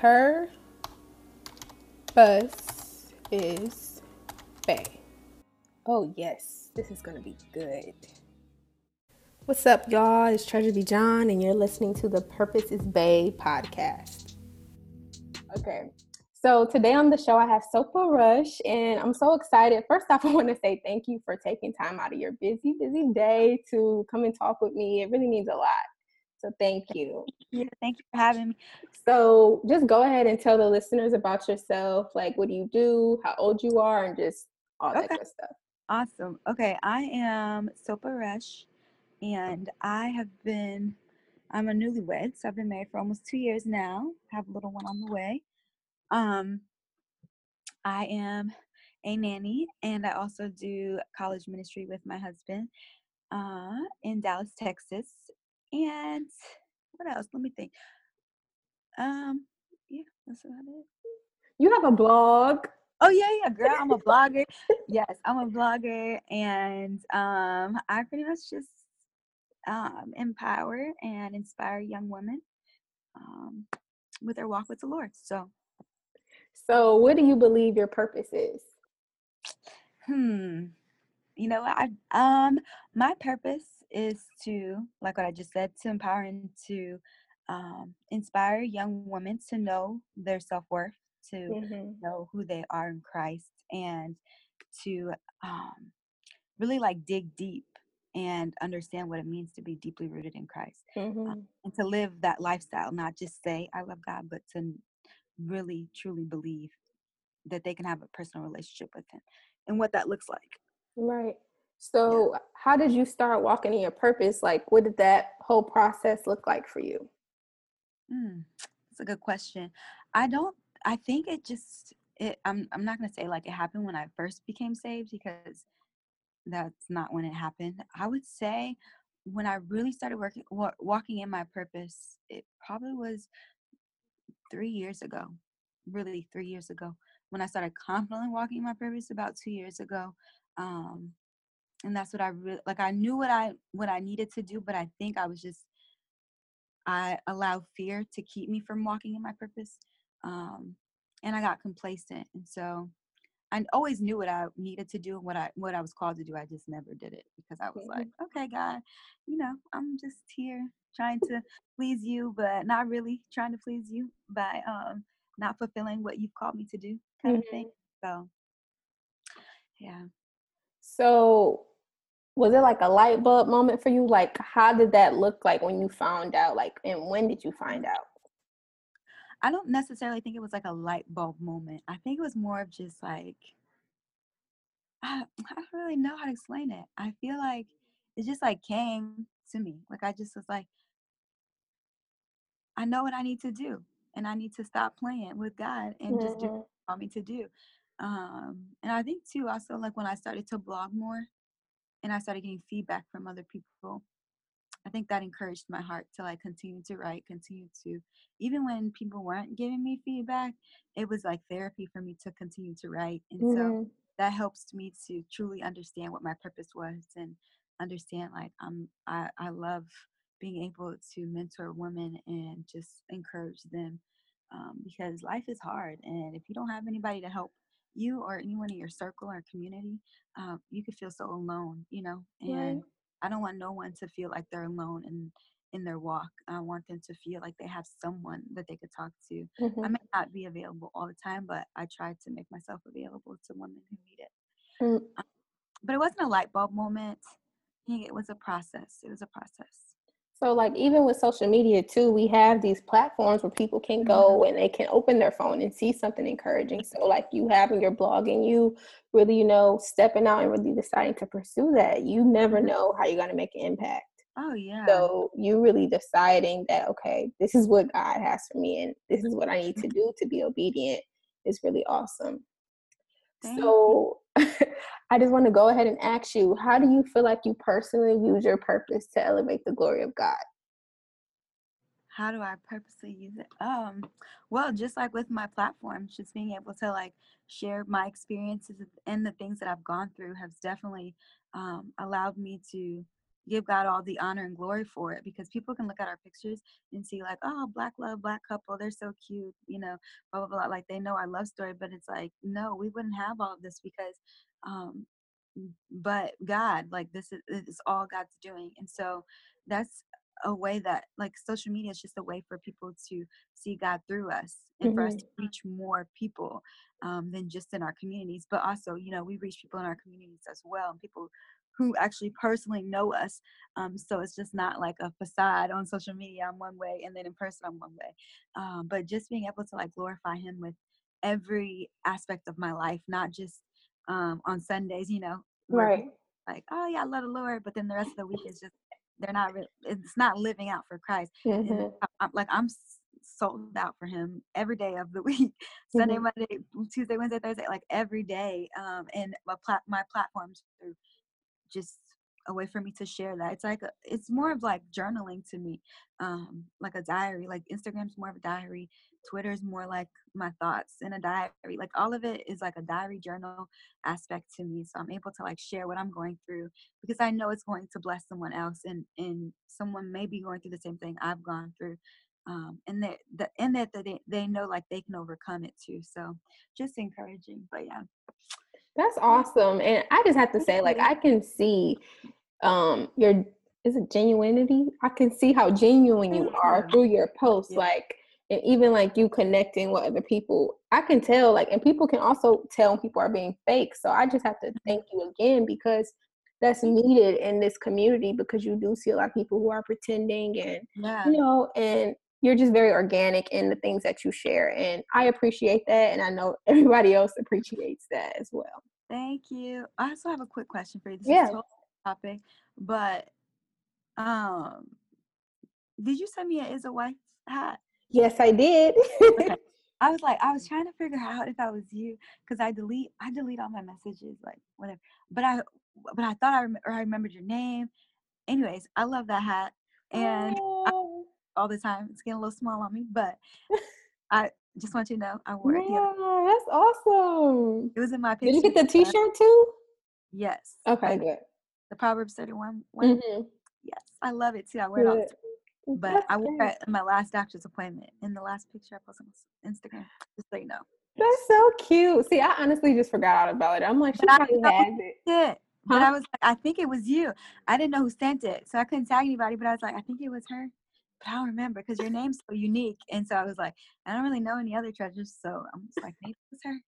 Her bus is Bay. Oh, yes, this is going to be good. What's up, y'all? It's B. John, and you're listening to the Purpose is Bae podcast. Okay, so today on the show, I have Sopha Rush, and I'm so excited. First off, I want to say thank you for taking time out of your busy, busy day to come and talk with me. It really means a lot. So thank you. Yeah, thank you for having me. So just go ahead and tell the listeners about yourself. Like, what do you do? How old you are, and just all that Okay. good stuff. Awesome. Okay, I am Sopha Rush, and I have been, I'm a newlywed, so I've been married for almost two years now. Have a little one on the way. Um, I am a nanny, and I also do college ministry with my husband uh, in Dallas, Texas. And what else? Let me think. Um, yeah, that's about it. You have a blog. Oh yeah, yeah, girl. I'm a blogger. yes, I'm a blogger, and um, I pretty much just um, empower and inspire young women um, with their walk with the Lord. So, So, what do you believe your purpose is? hmm, you know, I um, my purpose is to, like what I just said, to empower and to um, inspire young women to know their self worth, to Mm-hmm. know who they are in Christ and to um, really like dig deep and understand what it means to be deeply rooted in Christ Mm-hmm. um, and to live that lifestyle, not just say, I love God, but to really truly believe that they can have a personal relationship with Him and what that looks like. Right. So, how did you start walking in your purpose? Like, what did that whole process look like for you? Mm, that's a good question. I don't. I think it just. It. I'm. I'm not gonna say like it happened when I first became saved because that's not when it happened. I would say when I really started working, walking in my purpose, it probably was three years ago. Really, three years ago when I started confidently walking in my purpose. About two years ago, um, and that's what I really like. I knew what I what I needed to do, but I think I was just I allowed fear to keep me from walking in my purpose. Um, and I got complacent. And so I always knew what I needed to do and what I what I was called to do. I just never did it because I was like, okay, God, you know, I'm just here trying to please you, but not really trying to please you by um not fulfilling what you've called me to do, kind of thing. So yeah. So, was it like a light bulb moment for you? Like, how did that look like when you found out? Like, and when did you find out? I don't necessarily think it was like a light bulb moment. I think it was more of just like I, I don't really know how to explain it. I feel like it just like came to me. Like I just was like, I know what I need to do, and I need to stop playing with God and just do what. He want me to do. Um, and I think too, also like when I started to blog more, and I started getting feedback from other people, I think that encouraged my heart to like continue to write, continue to, even when people weren't giving me feedback, it was like therapy for me to continue to write. And so Mhm. that helps me to truly understand what my purpose was and understand like I'm I, I love being able to mentor women and just encourage them um, because life is hard and if you don't have anybody to help you or anyone in your circle or community um, you could feel so alone you know and Right. I don't want no one to feel like they're alone in in their walk. I want them to feel like they have someone that they could talk to. I Mhm. may not be available all the time, but I try to make myself available to women who need it. Mm. Um, But it wasn't a light bulb moment. It was a process. It was a process. So, like, even with social media too, we have these platforms where people can go and they can open their phone and see something encouraging. So, like, you having your blog and you really, you know, stepping out and really deciding to pursue that, you never Mhm. know how you're going to make an impact. Oh yeah. So, you really deciding that, okay, this is what God has for me and this is what I need to do to be obedient is really awesome. Thank. So, I just want to go ahead and ask you, how do you feel like you personally use your purpose to elevate the glory of God? How do I purposely use it? Um, well, just like with my platform, just being able to like share my experiences and the things that I've gone through has definitely um, allowed me to give God all the honor and glory for it because people can look at our pictures and see like, oh, black love, black couple, they're so cute, you know, blah blah blah. Like they know our love story, but it's like, no, we wouldn't have all of this because um but God, like this is, is all God's doing. And so that's a way that like social media is just a way for people to see God through us and mm-hmm. for us mm-hmm. to reach more people um, than just in our communities. But also, you know, we reach people in our communities as well, and people who actually personally know us. Um, so it's just not like a facade on social media. I'm one way, and then in person I'm one way. Um, but just being able to like glorify Him with every aspect of my life, not just um, on Sundays. You know, right? Like, oh yeah, I love the Lord, but then the rest of the week is just they're not. Really, it's not living out for Christ. Mm-hmm. I'm, like I'm sold out for him every day of the week sunday mm-hmm. monday tuesday wednesday thursday like every day um and my plat my platforms through just a way for me to share that. It's like a, it's more of like journaling to me, um, like a diary. Like Instagram's more of a diary. Twitter's more like my thoughts in a diary. Like all of it is like a diary journal aspect to me. So I'm able to like share what I'm going through because I know it's going to bless someone else, and and someone may be going through the same thing I've gone through. Um, and that the and that they they know like they can overcome it too. So just encouraging. But yeah. That's awesome. And I just have to say, like, I can see um your is it genuinity? I can see how genuine you are through your posts. Yeah. Like and even like you connecting with other people. I can tell, like, and people can also tell when people are being fake. So I just have to mm-hmm. thank you again because that's needed in this community because you do see a lot of people who are pretending and yeah. you know and you're just very organic in the things that you share and i appreciate that and i know everybody else appreciates that as well. Thank you. I also have a quick question for you this yeah. is a topic but um did you send me a is a wife hat? Yes i did. Okay. i was like i was trying to figure out if that was you because i delete i delete all my messages like whatever but i but i thought i, rem- I remembered your name. Anyways i love that hat and all the time. It's getting a little small on me, but I just want you to know I wore it. Yeah, that's awesome. It was in my picture. Did you get the T-shirt too? Yes. Okay, good. The Proverbs thirty-one. Mm-hmm. Yes, I love it too. I wear good. it all. the time. But that's I wore it in my last doctor's appointment. In the last picture I posted on Instagram, just so you know. That's so cute. See, I honestly just forgot all about it. I'm like, she but probably has it. it. Huh? But I was like, I think it was you. I didn't know who sent it, so I couldn't tag anybody. But I was like, I think it was her but I don't remember because your name's so unique. And so I was like, I don't really know any other treasures. So I'm just like, maybe it was her.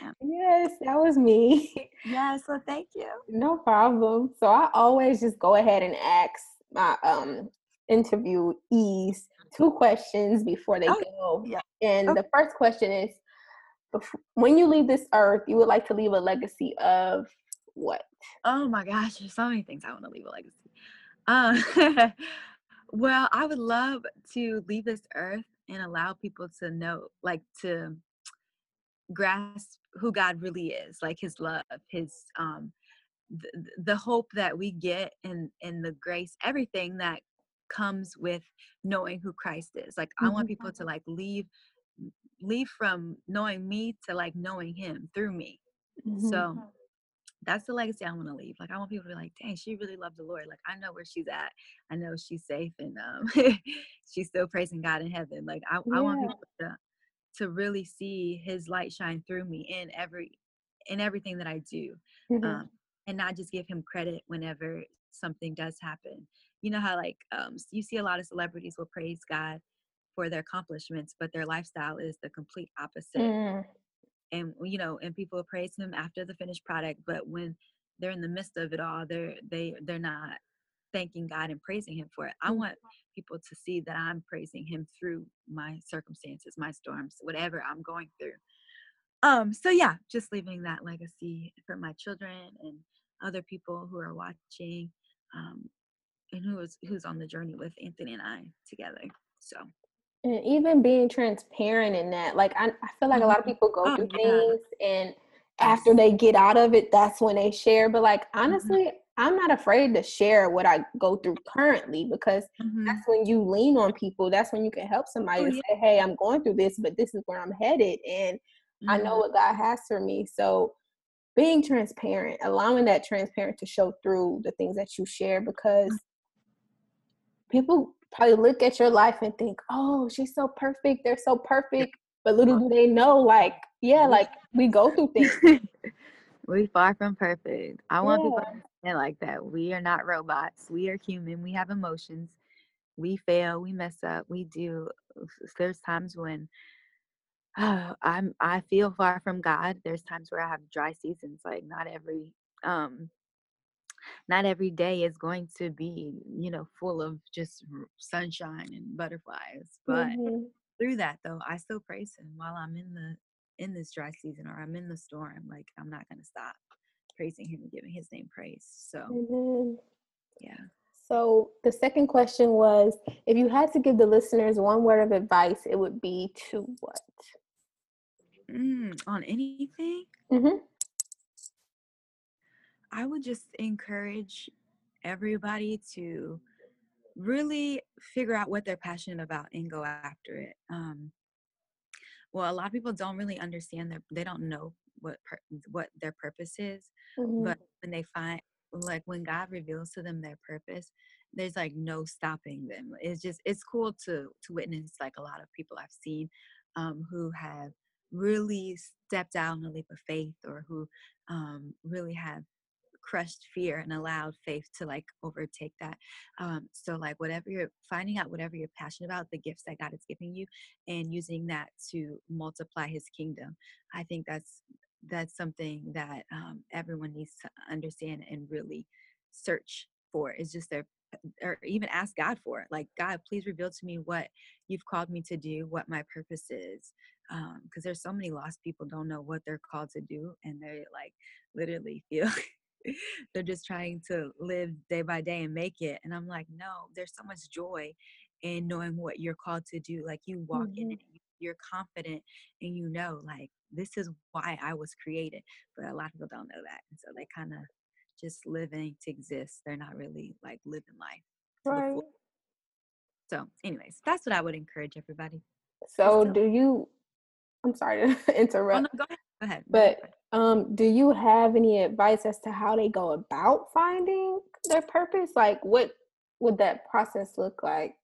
Yeah. Yes, that was me. Yeah, so thank you. No problem. So I always just go ahead and ask my um interviewees two questions before they oh, go. Yeah. And okay. the first question is when you leave this earth, you would like to leave a legacy of what? Oh my gosh, there's so many things I want to leave a legacy. Um Well, I would love to leave this earth and allow people to know, like to grasp who God really is, like his love, his um the, the hope that we get and and the grace, everything that comes with knowing who Christ is. Like I want people to like leave leave from knowing me to like knowing him through me. Mm-hmm. So that's the legacy I want to leave. Like I want people to be like, dang, she really loved the Lord. Like I know where she's at. I know she's safe and um she's still praising God in heaven. Like I, yeah. I want people to to really see his light shine through me in every in everything that I do. Mm-hmm. Um and not just give him credit whenever something does happen. You know how like um you see a lot of celebrities will praise God for their accomplishments, but their lifestyle is the complete opposite. Mm and you know and people praise him after the finished product but when they're in the midst of it all they're they they're not thanking god and praising him for it. I want people to see that i'm praising him through my circumstances my storms whatever i'm going through. Um so yeah just leaving that legacy for my children and other people who are watching um and who is who's on the journey with anthony and i together so and even being transparent in that like i, I feel like a lot of mm-hmm. people go oh, through yeah. things and after they get out of it that's when they share but like mm-hmm. honestly mm-hmm. i'm not afraid to share what i go through currently because mm-hmm. that's when you lean on people that's when you can help somebody oh, yeah. say hey i'm going through this but this is where i'm headed and i know mm-hmm. what god has for me so being transparent, allowing that transparent to show through the things that you share because people probably look at your life and think, "Oh, she's so perfect. They're so perfect." But little do they know, like, yeah, like we go through things. we far from perfect. I want yeah. people to understand like that. We are not robots. We are human. We have emotions. We fail. We mess up. We do. There's times when uh, I'm I feel far from God. There's times where I have dry seasons. Like not every um not every day is going to be, you know, full of just sunshine and butterflies. But mm-hmm. through that though, I still praise him while I'm in the in this dry season or I'm in the storm. Like I'm not gonna stop praising him and giving his name praise. So mm-hmm. yeah. So the second question was if you had to give the listeners one word of advice, it would be to what? Mm, on anything? Mm-hmm. I would just encourage everybody to really figure out what they're passionate about and go after it. Um, well, a lot of people don't really understand their, they don't know what per, what their purpose is, mm-hmm. but when they find like when God reveals to them their purpose, there's like no stopping them. It's just it's cool to to witness like a lot of people I've seen um, who have really stepped out on a leap of faith or who um, really have crushed fear and allowed faith to like overtake that um, so like whatever you're finding out whatever you're passionate about the gifts that god is giving you and using that to multiply his kingdom i think that's that's something that um, everyone needs to understand and really search for is just their or even ask God for it. Like, God, please reveal to me what you've called me to do, what my purpose is. Because um, there's so many lost people don't know what they're called to do, and they like literally feel they're just trying to live day by day and make it. And I'm like, no, there's so much joy in knowing what you're called to do. Like you walk mm-hmm. in it, you're confident, and you know, like this is why I was created. But a lot of people don't know that, and so they kind of just living to exist. They're not really like living life. Right. So, anyways, that's what I would encourage everybody. So, do you? I'm sorry to interrupt. Oh, no, go ahead. Go ahead. But um, do you have any advice as to how they go about finding their purpose? Like, what would that process look like?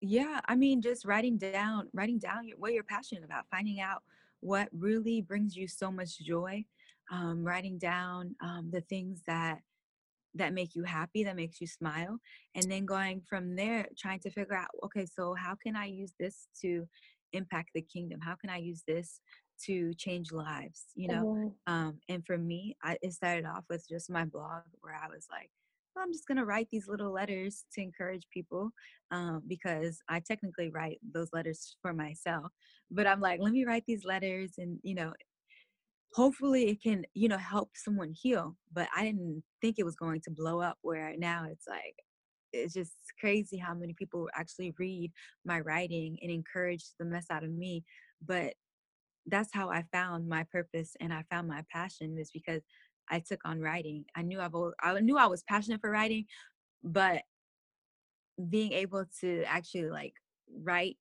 Yeah, I mean, just writing down, writing down your, what you're passionate about, finding out what really brings you so much joy, um, writing down um, the things that that make you happy, that makes you smile, and then going from there, trying to figure out, okay, so how can I use this to impact the kingdom? How can I use this to change lives you know mm-hmm. um, and for me I, it started off with just my blog where i was like well, i'm just going to write these little letters to encourage people um, because i technically write those letters for myself but i'm like let me write these letters and you know hopefully it can you know help someone heal but i didn't think it was going to blow up where now it's like it's just crazy how many people actually read my writing and encourage the mess out of me but that's how I found my purpose and I found my passion is because I took on writing. I knew I've I knew I was passionate for writing, but being able to actually like write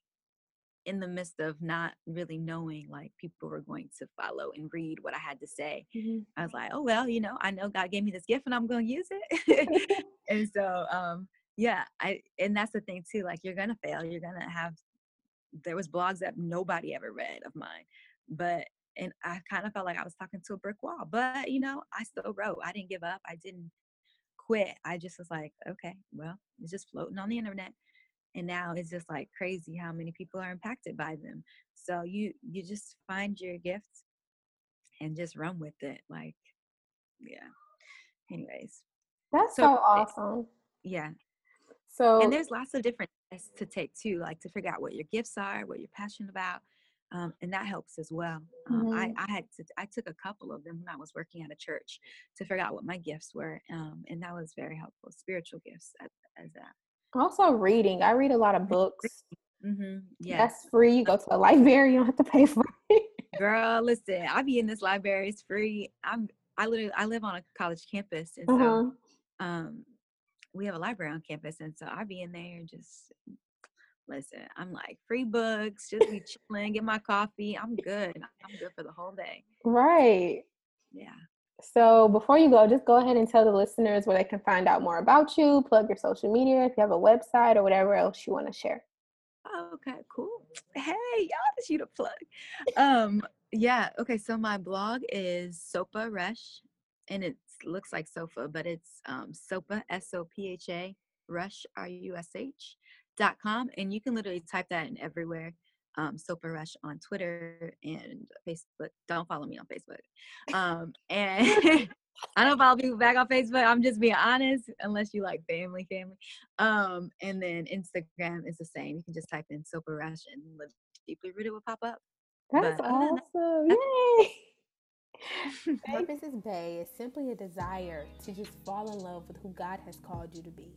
in the midst of not really knowing like people were going to follow and read what I had to say. Mm-hmm. I was like, oh well, you know, I know God gave me this gift and I'm going to use it. and so um yeah, I and that's the thing too like you're to fail. You're to have there was blogs that nobody ever read of mine but and I kind of felt like I was talking to a brick wall. But you know, I still wrote. I didn't give up. I didn't quit. I just was like, okay, well, it's just floating on the internet. And now it's just like crazy how many people are impacted by them. So you you just find your gifts and just run with it. Like, yeah. Anyways. That's so, so awesome. Yeah. So and there's lots of different tests to take too, like to figure out what your gifts are, what you're passionate about um, and that helps as well. Um, mm-hmm. I, I had to, I took a couple of them when I was working at a church to figure out what my gifts were, um, and that was very helpful. Spiritual gifts as, as that. Also, reading. I read a lot of books. Mm-hmm. Yeah, that's free. You go to a library, you don't have to pay for it. Girl, listen, I be in this library. It's free. I'm. I literally I live on a college campus, and so uh-huh. um, we have a library on campus, and so I be in there and just listen, I'm like free books, just be chilling, get my coffee. I'm good. I'm good for the whole day. Right. Yeah. So before you go, just go ahead and tell the listeners where they can find out more about you, plug your social media, if you have a website or whatever else you want to share. Okay, cool. Hey, y'all, this you to plug. Um, yeah, okay, so my blog is Sopha Rush, and it looks like sofa, but it's um Sopha S O P H A Rush R U S H dot com, and you can literally type that in everywhere um, Sopha Rush on Twitter and Facebook. Don't follow me on Facebook. Um, and I don't follow people back on Facebook. I'm just being honest, unless you like family, family. Um, and then Instagram is the same. You can just type in Sopha Rush and Live Deeply Rooted will pop up. That's but awesome. Yay. Purpose is Bae is simply a desire to just fall in love with who God has called you to be.